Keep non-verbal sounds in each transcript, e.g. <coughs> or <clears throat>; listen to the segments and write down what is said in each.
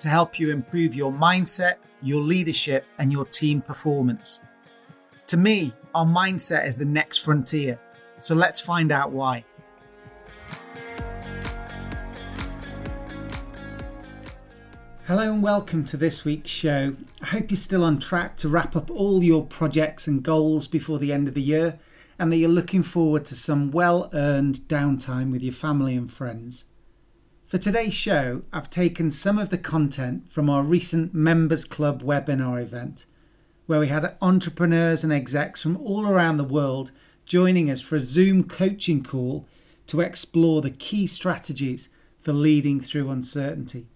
to help you improve your mindset, your leadership, and your team performance. To me, our mindset is the next frontier, so let's find out why. Hello and welcome to this week's show. I hope you're still on track to wrap up all your projects and goals before the end of the year and that you're looking forward to some well earned downtime with your family and friends. For today's show, I've taken some of the content from our recent Members Club webinar event, where we had entrepreneurs and execs from all around the world joining us for a Zoom coaching call to explore the key strategies for leading through uncertainty.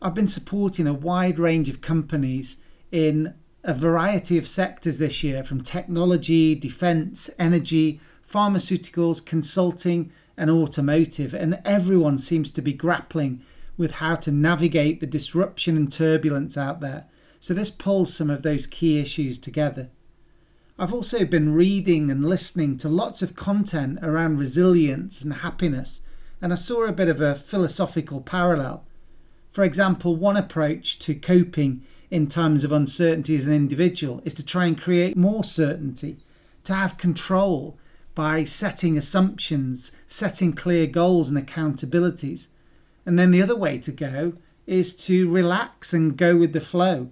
I've been supporting a wide range of companies in a variety of sectors this year from technology, defense, energy, pharmaceuticals, consulting, and automotive, and everyone seems to be grappling with how to navigate the disruption and turbulence out there. So, this pulls some of those key issues together. I've also been reading and listening to lots of content around resilience and happiness, and I saw a bit of a philosophical parallel. For example, one approach to coping in times of uncertainty as an individual is to try and create more certainty, to have control by setting assumptions, setting clear goals and accountabilities. And then the other way to go is to relax and go with the flow,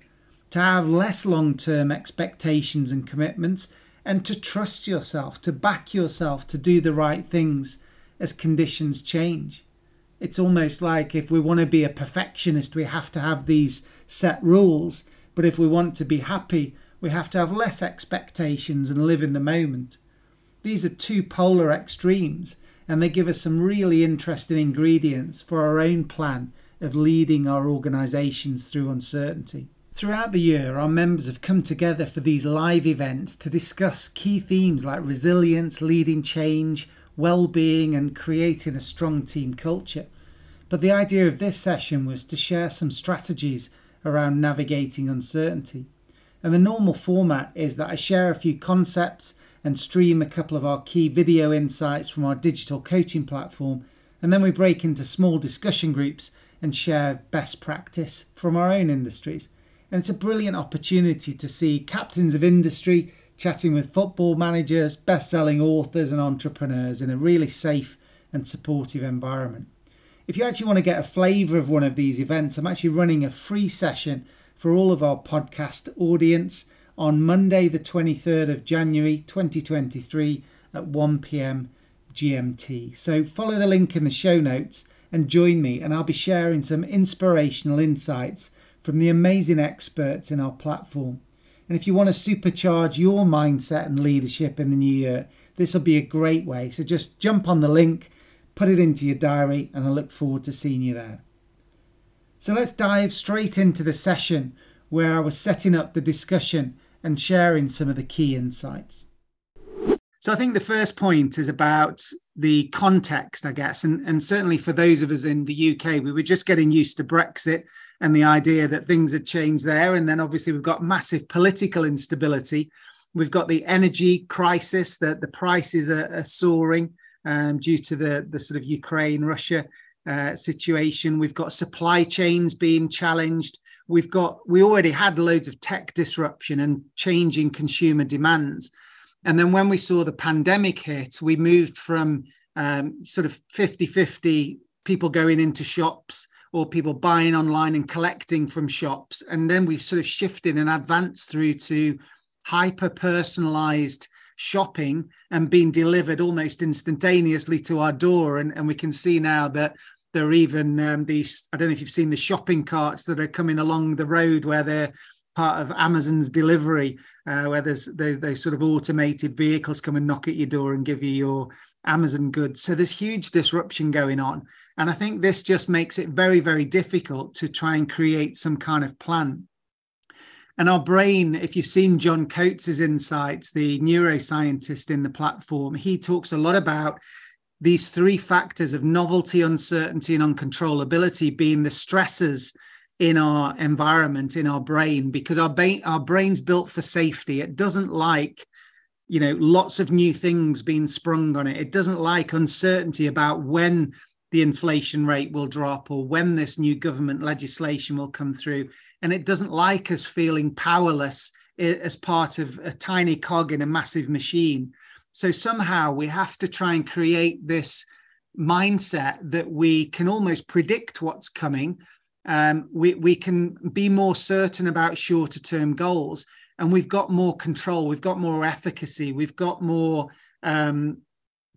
to have less long term expectations and commitments, and to trust yourself, to back yourself to do the right things as conditions change. It's almost like if we want to be a perfectionist, we have to have these set rules. But if we want to be happy, we have to have less expectations and live in the moment. These are two polar extremes, and they give us some really interesting ingredients for our own plan of leading our organisations through uncertainty. Throughout the year, our members have come together for these live events to discuss key themes like resilience, leading change, well-being, and creating a strong team culture. But the idea of this session was to share some strategies around navigating uncertainty. And the normal format is that I share a few concepts and stream a couple of our key video insights from our digital coaching platform. And then we break into small discussion groups and share best practice from our own industries. And it's a brilliant opportunity to see captains of industry chatting with football managers, best selling authors, and entrepreneurs in a really safe and supportive environment. If you actually want to get a flavour of one of these events, I'm actually running a free session for all of our podcast audience on Monday, the 23rd of January 2023 at 1 pm GMT. So follow the link in the show notes and join me, and I'll be sharing some inspirational insights from the amazing experts in our platform. And if you want to supercharge your mindset and leadership in the new year, this will be a great way. So just jump on the link, put it into your diary, and I look forward to seeing you there. So let's dive straight into the session where I was setting up the discussion and sharing some of the key insights. So I think the first point is about the context, I guess, and, and certainly for those of us in the UK, we were just getting used to Brexit and the idea that things had changed there. And then obviously we've got massive political instability. We've got the energy crisis, that the prices are, are soaring um, due to the, the sort of Ukraine Russia uh, situation. We've got supply chains being challenged we've got we already had loads of tech disruption and changing consumer demands and then when we saw the pandemic hit we moved from um, sort of 50 50 people going into shops or people buying online and collecting from shops. And then we sort of shifted and advanced through to hyper personalized shopping and being delivered almost instantaneously to our door. And, and we can see now that there are even um, these, I don't know if you've seen the shopping carts that are coming along the road where they're part of Amazon's delivery, uh, where there's they, they sort of automated vehicles come and knock at your door and give you your Amazon goods. So there's huge disruption going on. And I think this just makes it very, very difficult to try and create some kind of plan. And our brain, if you've seen John coates's insights, the neuroscientist in the platform, he talks a lot about these three factors of novelty, uncertainty, and uncontrollability being the stressors in our environment, in our brain, because our, ba- our brain's built for safety. It doesn't like you know lots of new things being sprung on it. It doesn't like uncertainty about when the inflation rate will drop or when this new government legislation will come through. And it doesn't like us feeling powerless eh, as part of a tiny cog in a massive machine so somehow we have to try and create this mindset that we can almost predict what's coming. Um, we, we can be more certain about shorter term goals and we've got more control we've got more efficacy we've got more um,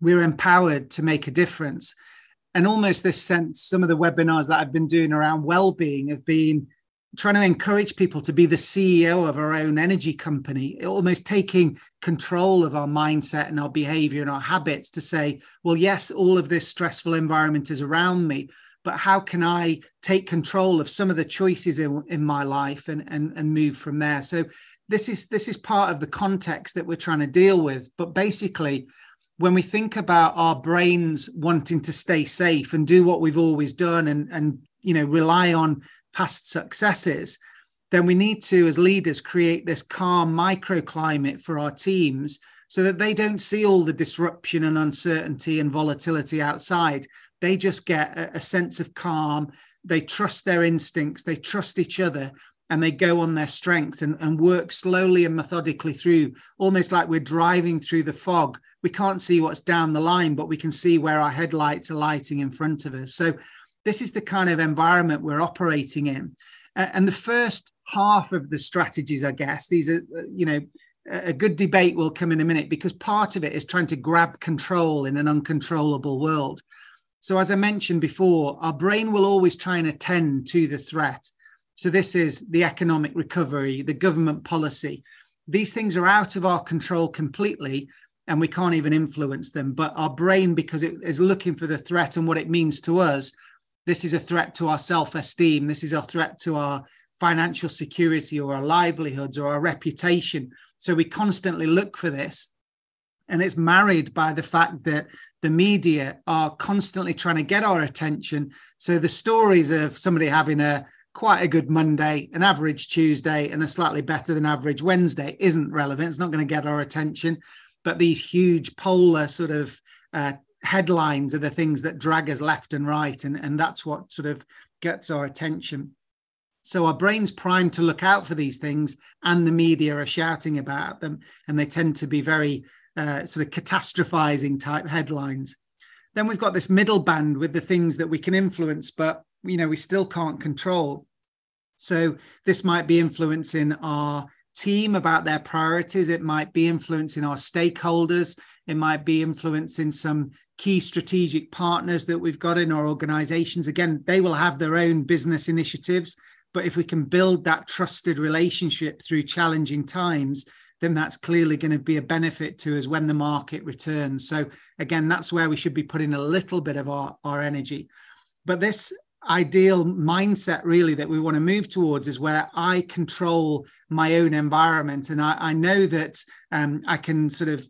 we're empowered to make a difference. And almost this sense some of the webinars that i've been doing around well-being have been trying to encourage people to be the ceo of our own energy company almost taking control of our mindset and our behavior and our habits to say well yes all of this stressful environment is around me but how can i take control of some of the choices in, in my life and, and and move from there? So this is this is part of the context that we're trying to deal with. But basically when we think about our brains wanting to stay safe and do what we've always done and and you know rely on past successes then we need to as leaders create this calm microclimate for our teams so that they don't see all the disruption and uncertainty and volatility outside they just get a, a sense of calm they trust their instincts they trust each other and they go on their strengths and, and work slowly and methodically through, almost like we're driving through the fog. We can't see what's down the line, but we can see where our headlights are lighting in front of us. So, this is the kind of environment we're operating in. Uh, and the first half of the strategies, I guess, these are, you know, a good debate will come in a minute because part of it is trying to grab control in an uncontrollable world. So, as I mentioned before, our brain will always try and attend to the threat so this is the economic recovery, the government policy. These things are out of our control completely, and we can't even influence them. But our brain, because it is looking for the threat and what it means to us, this is a threat to our self esteem. This is a threat to our financial security or our livelihoods or our reputation. So we constantly look for this. And it's married by the fact that the media are constantly trying to get our attention. So the stories of somebody having a quite a good Monday, an average Tuesday, and a slightly better than average Wednesday isn't relevant. It's not going to get our attention. But these huge polar sort of uh, headlines are the things that drag us left and right. And, and that's what sort of gets our attention. So our brain's primed to look out for these things, and the media are shouting about them, and they tend to be very uh, sort of catastrophizing type headlines. Then we've got this middle band with the things that we can influence, but you know we still can't control. So this might be influencing our team about their priorities. It might be influencing our stakeholders. It might be influencing some key strategic partners that we've got in our organizations. Again, they will have their own business initiatives. But if we can build that trusted relationship through challenging times, then that's clearly going to be a benefit to us when the market returns. So, again, that's where we should be putting a little bit of our, our energy. But this ideal mindset really that we want to move towards is where I control my own environment and I, I know that um, I can sort of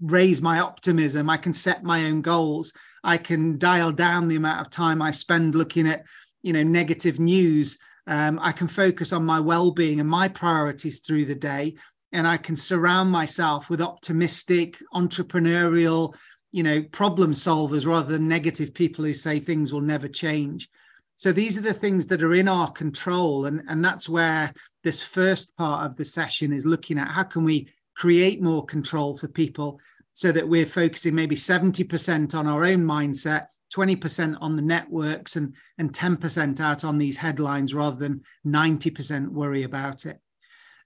raise my optimism. I can set my own goals. I can dial down the amount of time I spend looking at you know negative news. Um, I can focus on my well-being and my priorities through the day, and I can surround myself with optimistic, entrepreneurial, you know problem solvers rather than negative people who say things will never change so these are the things that are in our control and and that's where this first part of the session is looking at how can we create more control for people so that we're focusing maybe 70% on our own mindset 20% on the networks and, and 10% out on these headlines rather than 90% worry about it.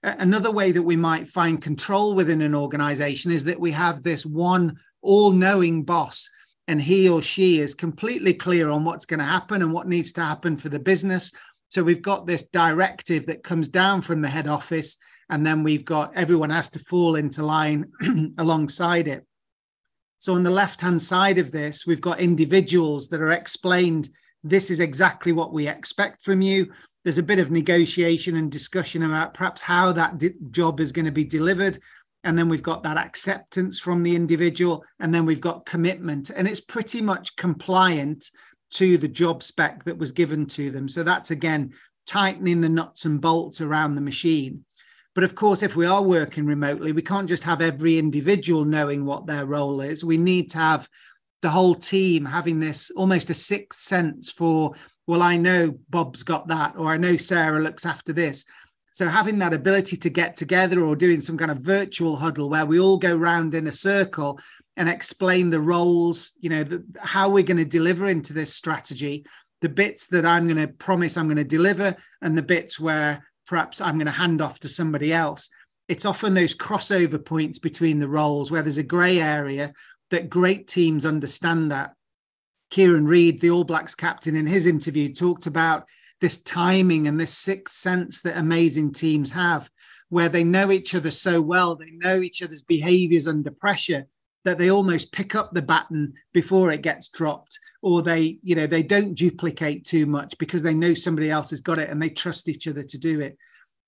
Another way that we might find control within an organization is that we have this one all knowing boss, and he or she is completely clear on what's going to happen and what needs to happen for the business. So we've got this directive that comes down from the head office, and then we've got everyone has to fall into line <clears throat> alongside it. So on the left hand side of this, we've got individuals that are explained this is exactly what we expect from you. There's a bit of negotiation and discussion about perhaps how that di- job is going to be delivered. And then we've got that acceptance from the individual and then we've got commitment. And it's pretty much compliant to the job spec that was given to them. So that's again tightening the nuts and bolts around the machine but of course if we are working remotely we can't just have every individual knowing what their role is we need to have the whole team having this almost a sixth sense for well, I know Bob's got that, or I know Sarah looks after this. So having that ability to get together or doing some kind of virtual huddle where we all go round in a circle and explain the roles, you know, the, how we're going to deliver into this strategy, the bits that I'm going to promise I'm going to deliver, and the bits where perhaps I'm going to hand off to somebody else. It's often those crossover points between the roles where there's a grey area that great teams understand that. Kieran Read, the All Blacks captain, in his interview talked about this timing and this sixth sense that amazing teams have, where they know each other so well, they know each other's behaviors under pressure that they almost pick up the baton before it gets dropped or they you know they don't duplicate too much because they know somebody else has got it and they trust each other to do it.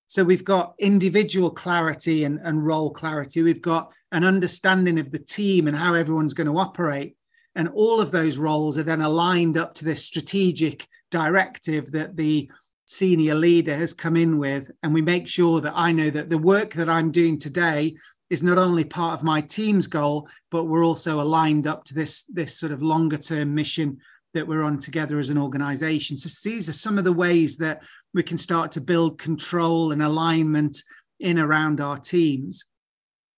So we've got individual clarity and, and role clarity. We've got an understanding of the team and how everyone's going to operate. And all of those roles are then aligned up to this strategic directive that the senior leader has come in with. And we make sure that I know that the work that I'm doing today is not only part of my team's goal, but we're also aligned up to this, this sort of longer term mission that we're on together as an organization. So these are some of the ways that we can start to build control and alignment in around our teams.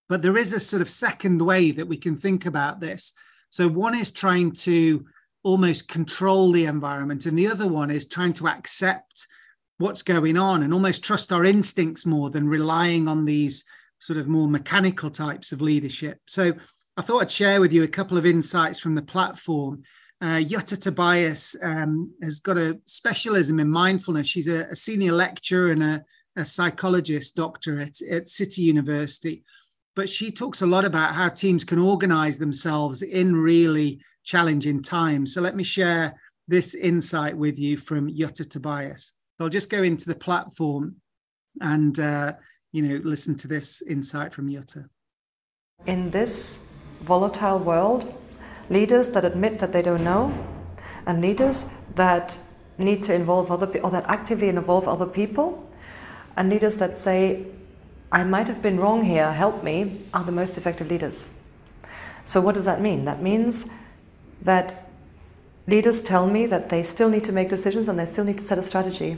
But there is a sort of second way that we can think about this. So one is trying to almost control the environment, and the other one is trying to accept what's going on and almost trust our instincts more than relying on these sort of more mechanical types of leadership. So I thought I'd share with you a couple of insights from the platform. Uh, Jutta Tobias um, has got a specialism in mindfulness. She's a, a senior lecturer and a, a psychologist doctor at, at City University but she talks a lot about how teams can organize themselves in really challenging times. So let me share this insight with you from Jutta Tobias. I'll just go into the platform and uh, you know listen to this insight from Jutta. In this volatile world, leaders that admit that they don't know, and leaders that need to involve other people or that actively involve other people, and leaders that say I might have been wrong here, help me, are the most effective leaders. So, what does that mean? That means that leaders tell me that they still need to make decisions and they still need to set a strategy.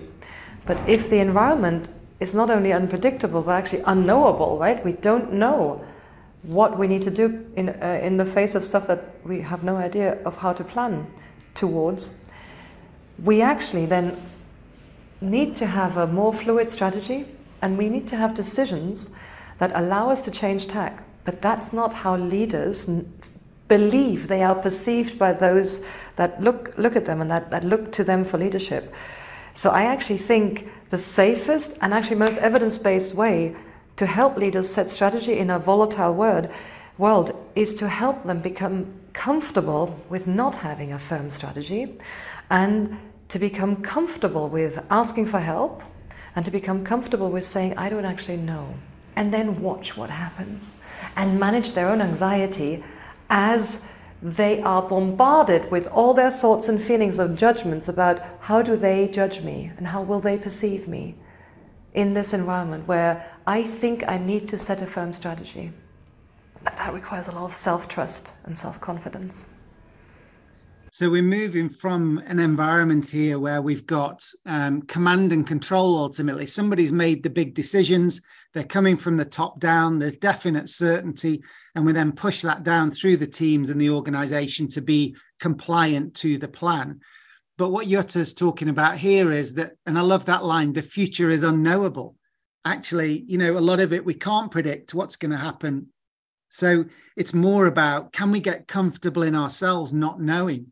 But if the environment is not only unpredictable, but actually unknowable, right? We don't know what we need to do in, uh, in the face of stuff that we have no idea of how to plan towards. We actually then need to have a more fluid strategy and we need to have decisions that allow us to change tack. But that's not how leaders believe they are perceived by those that look, look at them and that, that look to them for leadership. So I actually think the safest and actually most evidence based way to help leaders set strategy in a volatile world, world is to help them become comfortable with not having a firm strategy and to become comfortable with asking for help and to become comfortable with saying, I don't actually know, and then watch what happens and manage their own anxiety as they are bombarded with all their thoughts and feelings of judgments about how do they judge me and how will they perceive me in this environment where I think I need to set a firm strategy. But that requires a lot of self trust and self confidence. So we're moving from an environment here where we've got um, command and control ultimately. Somebody's made the big decisions, they're coming from the top down, there's definite certainty, and we then push that down through the teams and the organization to be compliant to the plan. But what Jutta's talking about here is that, and I love that line the future is unknowable. Actually, you know, a lot of it we can't predict what's going to happen. So it's more about can we get comfortable in ourselves not knowing?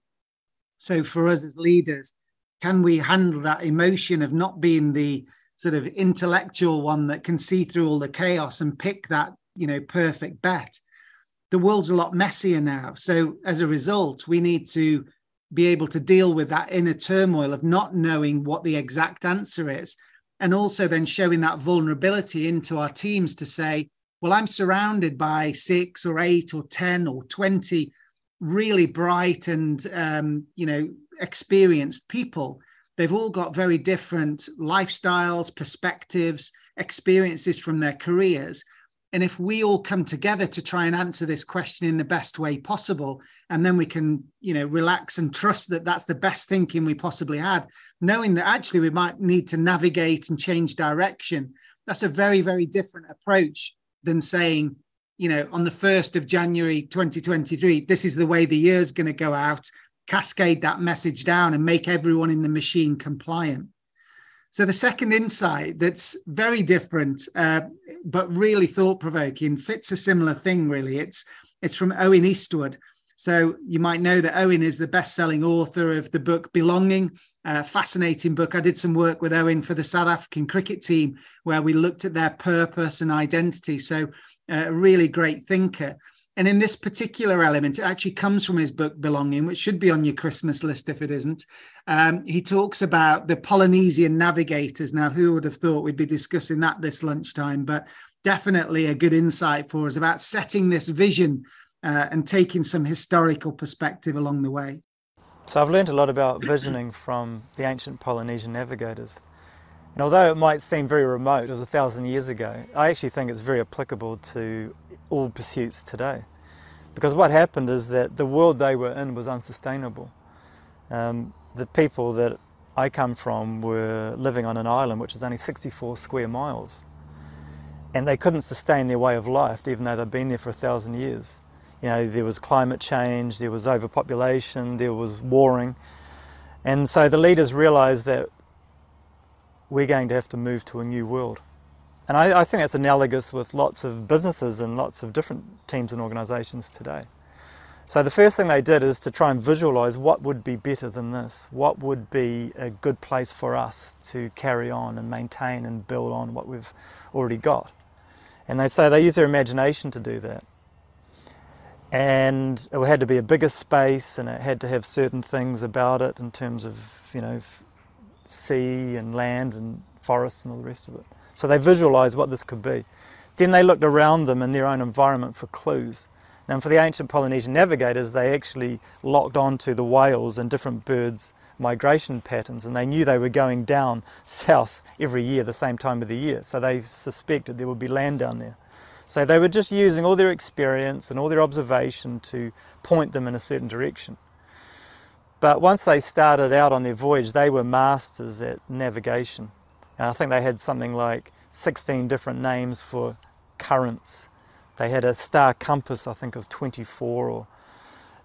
So for us as leaders, can we handle that emotion of not being the sort of intellectual one that can see through all the chaos and pick that you know perfect bet the world's a lot messier now so as a result we need to be able to deal with that inner turmoil of not knowing what the exact answer is and also then showing that vulnerability into our teams to say well i'm surrounded by six or eight or 10 or 20 really bright and um, you know experienced people. They've all got very different lifestyles, perspectives, experiences from their careers. And if we all come together to try and answer this question in the best way possible, and then we can, you know, relax and trust that that's the best thinking we possibly had, knowing that actually we might need to navigate and change direction, that's a very, very different approach than saying, you know, on the 1st of January 2023, this is the way the year's going to go out cascade that message down and make everyone in the machine compliant. So the second insight that's very different, uh, but really thought provoking, fits a similar thing. Really, it's it's from Owen Eastwood. So you might know that Owen is the best-selling author of the book Belonging, a fascinating book. I did some work with Owen for the South African cricket team, where we looked at their purpose and identity. So uh, a really great thinker. And in this particular element, it actually comes from his book Belonging, which should be on your Christmas list if it isn't. Um, he talks about the Polynesian navigators. Now, who would have thought we'd be discussing that this lunchtime? But definitely a good insight for us about setting this vision uh, and taking some historical perspective along the way. So, I've learned a lot about <coughs> visioning from the ancient Polynesian navigators. And although it might seem very remote, it was a thousand years ago, I actually think it's very applicable to all pursuits today. Because what happened is that the world they were in was unsustainable. Um, the people that I come from were living on an island which is only 64 square miles. And they couldn't sustain their way of life, even though they'd been there for a thousand years. You know, there was climate change, there was overpopulation, there was warring. And so the leaders realized that we're going to have to move to a new world. And I, I, think that's analogous with lots of businesses and lots of different teams and organisations today. So the first thing they did is to try and visualise what would be better than this, what would be a good place for us to carry on and maintain and build on what we've already got. And they say they use their imagination to do that. And it had to be a bigger space and it had to have certain things about it in terms of, you know, sea and land and forests and all the rest of it. So they visualized what this could be. Then they looked around them in their own environment for clues. Now, for the ancient Polynesian navigators, they actually locked onto the whales and different birds' migration patterns, and they knew they were going down south every year, the same time of the year. So they suspected there would be land down there. So they were just using all their experience and all their observation to point them in a certain direction. But once they started out on their voyage, they were masters at navigation. And I think they had something like 16 different names for currents. They had a star compass, I think, of 24 or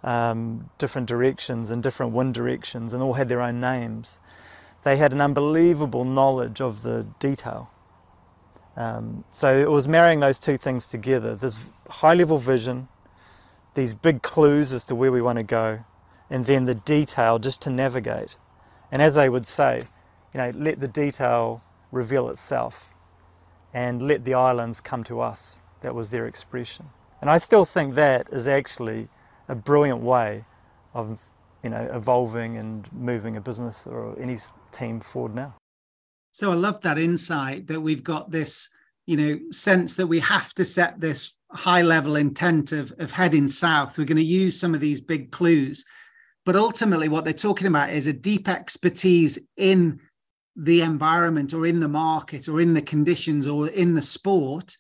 um, different directions and different wind directions, and all had their own names. They had an unbelievable knowledge of the detail. Um, so it was marrying those two things together this high level vision, these big clues as to where we want to go, and then the detail just to navigate. And as they would say, you know, let the detail reveal itself and let the islands come to us. That was their expression. And I still think that is actually a brilliant way of, you know, evolving and moving a business or any team forward now. So I love that insight that we've got this, you know, sense that we have to set this high level intent of, of heading south. We're going to use some of these big clues but ultimately, what they're talking about is a deep expertise in the environment or in the market or in the conditions or in the sport.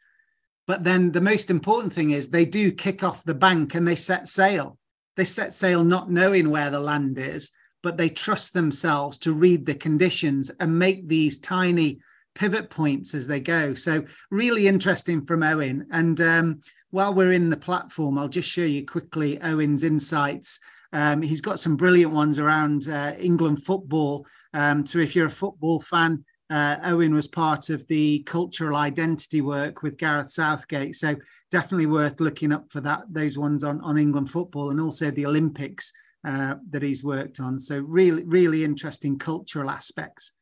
But then the most important thing is they do kick off the bank and they set sail. They set sail not knowing where the land is, but they trust themselves to read the conditions and make these tiny pivot points as they go. So really interesting from Owen. And um, while we're in the platform, I'll just show you quickly Owen's insights. Um, he's got some brilliant ones around uh, England football. Um, so if you're a football fan, uh, Owen was part of the cultural identity work with Gareth Southgate. So definitely worth looking up for that. Those ones on, on England football and also the Olympics uh, that he's worked on. So really, really interesting cultural aspects.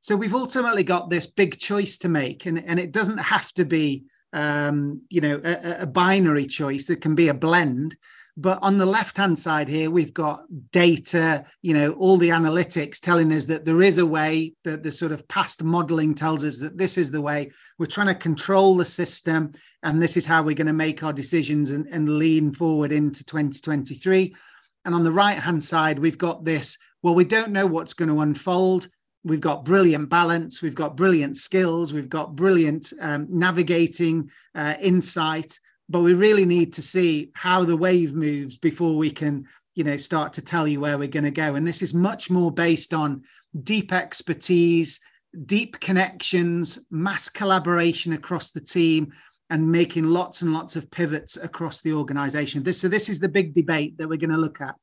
So we've ultimately got this big choice to make, and, and it doesn't have to be, um, you know, a, a binary choice. It can be a blend. But on the left hand side here, we've got data, you know, all the analytics telling us that there is a way, that the sort of past modeling tells us that this is the way. We're trying to control the system, and this is how we're going to make our decisions and, and lean forward into 2023. And on the right hand side, we've got this well, we don't know what's going to unfold. We've got brilliant balance, we've got brilliant skills, we've got brilliant um, navigating uh, insight, but we really need to see how the wave moves before we can, you know, start to tell you where we're going to go. And this is much more based on deep expertise, deep connections, mass collaboration across the team, and making lots and lots of pivots across the organization. This, so this is the big debate that we're going to look at.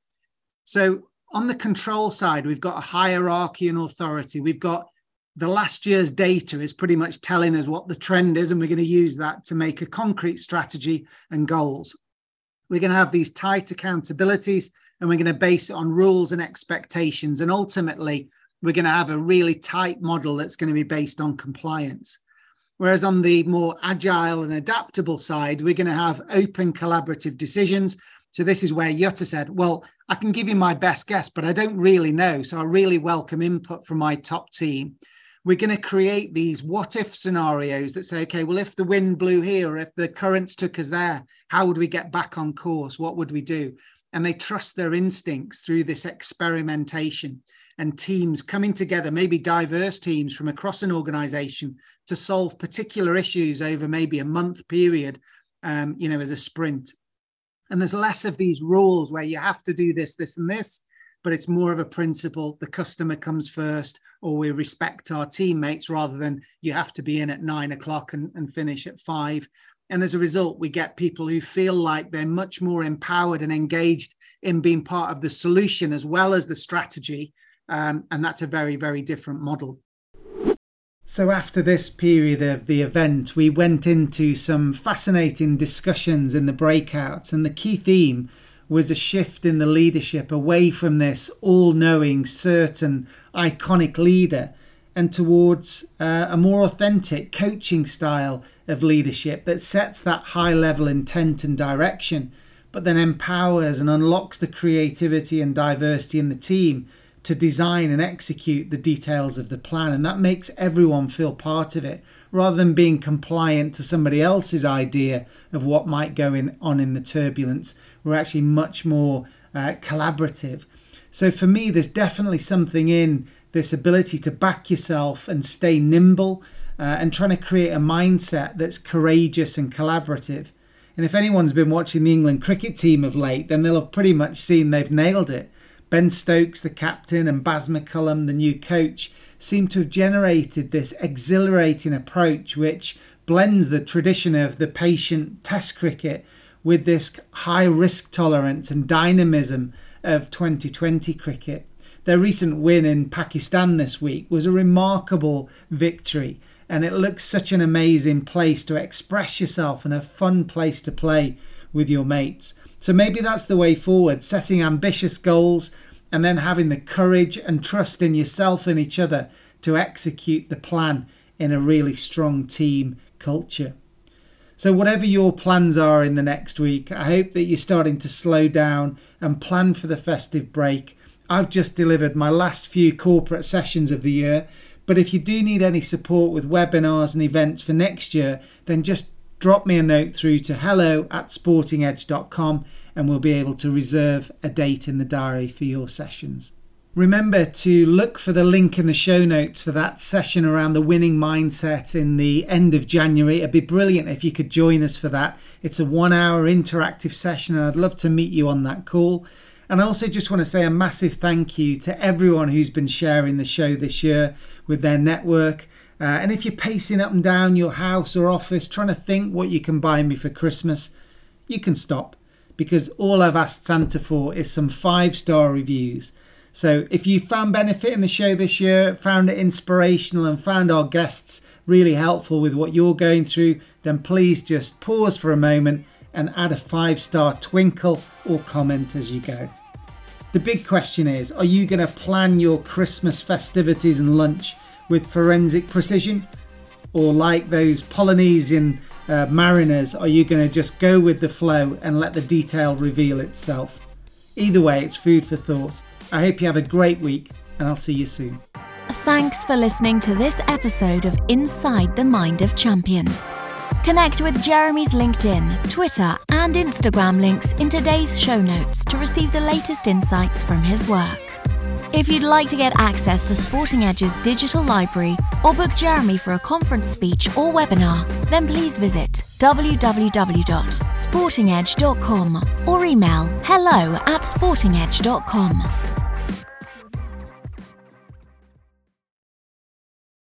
So on the control side, we've got a hierarchy and authority. We've got the last year's data is pretty much telling us what the trend is, and we're going to use that to make a concrete strategy and goals. We're going to have these tight accountabilities, and we're going to base it on rules and expectations. And ultimately, we're going to have a really tight model that's going to be based on compliance. Whereas on the more agile and adaptable side, we're going to have open collaborative decisions so this is where Jutta said, well, I can give you my best guess, but I don't really know. So I really welcome input from my top team. We're going to create these what if scenarios that say, okay, well, if the wind blew here, or if the currents took us there, how would we get back on course? What would we do? And they trust their instincts through this experimentation and teams coming together, maybe diverse teams from across an organization to solve particular issues over maybe a month period, um, you know, as a sprint. And there's less of these rules where you have to do this, this, and this, but it's more of a principle the customer comes first, or we respect our teammates rather than you have to be in at nine o'clock and, and finish at five. And as a result, we get people who feel like they're much more empowered and engaged in being part of the solution as well as the strategy. Um, and that's a very, very different model. So, after this period of the event, we went into some fascinating discussions in the breakouts, and the key theme was a shift in the leadership away from this all knowing, certain, iconic leader and towards uh, a more authentic coaching style of leadership that sets that high level intent and direction, but then empowers and unlocks the creativity and diversity in the team to design and execute the details of the plan. And that makes everyone feel part of it rather than being compliant to somebody else's idea of what might go in, on in the turbulence. We're actually much more uh, collaborative. So for me, there's definitely something in this ability to back yourself and stay nimble uh, and trying to create a mindset that's courageous and collaborative. And if anyone's been watching the England cricket team of late, then they'll have pretty much seen they've nailed it. Ben Stokes, the captain, and Baz McCullum, the new coach, seem to have generated this exhilarating approach which blends the tradition of the patient test cricket with this high risk tolerance and dynamism of 2020 cricket. Their recent win in Pakistan this week was a remarkable victory, and it looks such an amazing place to express yourself and a fun place to play with your mates. So maybe that's the way forward setting ambitious goals and then having the courage and trust in yourself and each other to execute the plan in a really strong team culture. So, whatever your plans are in the next week, I hope that you're starting to slow down and plan for the festive break. I've just delivered my last few corporate sessions of the year, but if you do need any support with webinars and events for next year, then just drop me a note through to hello at sportingedge.com and we'll be able to reserve a date in the diary for your sessions. Remember to look for the link in the show notes for that session around the winning mindset in the end of January. It'd be brilliant if you could join us for that. It's a one hour interactive session, and I'd love to meet you on that call. And I also just want to say a massive thank you to everyone who's been sharing the show this year with their network Uh, and if you're pacing up and down your house or office trying to think what you can buy me for Christmas, you can stop because all I've asked Santa for is some five star reviews. So if you found benefit in the show this year, found it inspirational, and found our guests really helpful with what you're going through, then please just pause for a moment and add a five star twinkle or comment as you go. The big question is are you going to plan your Christmas festivities and lunch with forensic precision? Or like those Polynesian uh, mariners, are you going to just go with the flow and let the detail reveal itself? Either way, it's food for thought. I hope you have a great week, and I'll see you soon. Thanks for listening to this episode of Inside the Mind of Champions. Connect with Jeremy's LinkedIn, Twitter, and Instagram links in today's show notes to receive the latest insights from his work. If you'd like to get access to Sporting Edge's digital library or book Jeremy for a conference speech or webinar, then please visit www.sportingedge.com or email hello at sportingedge.com.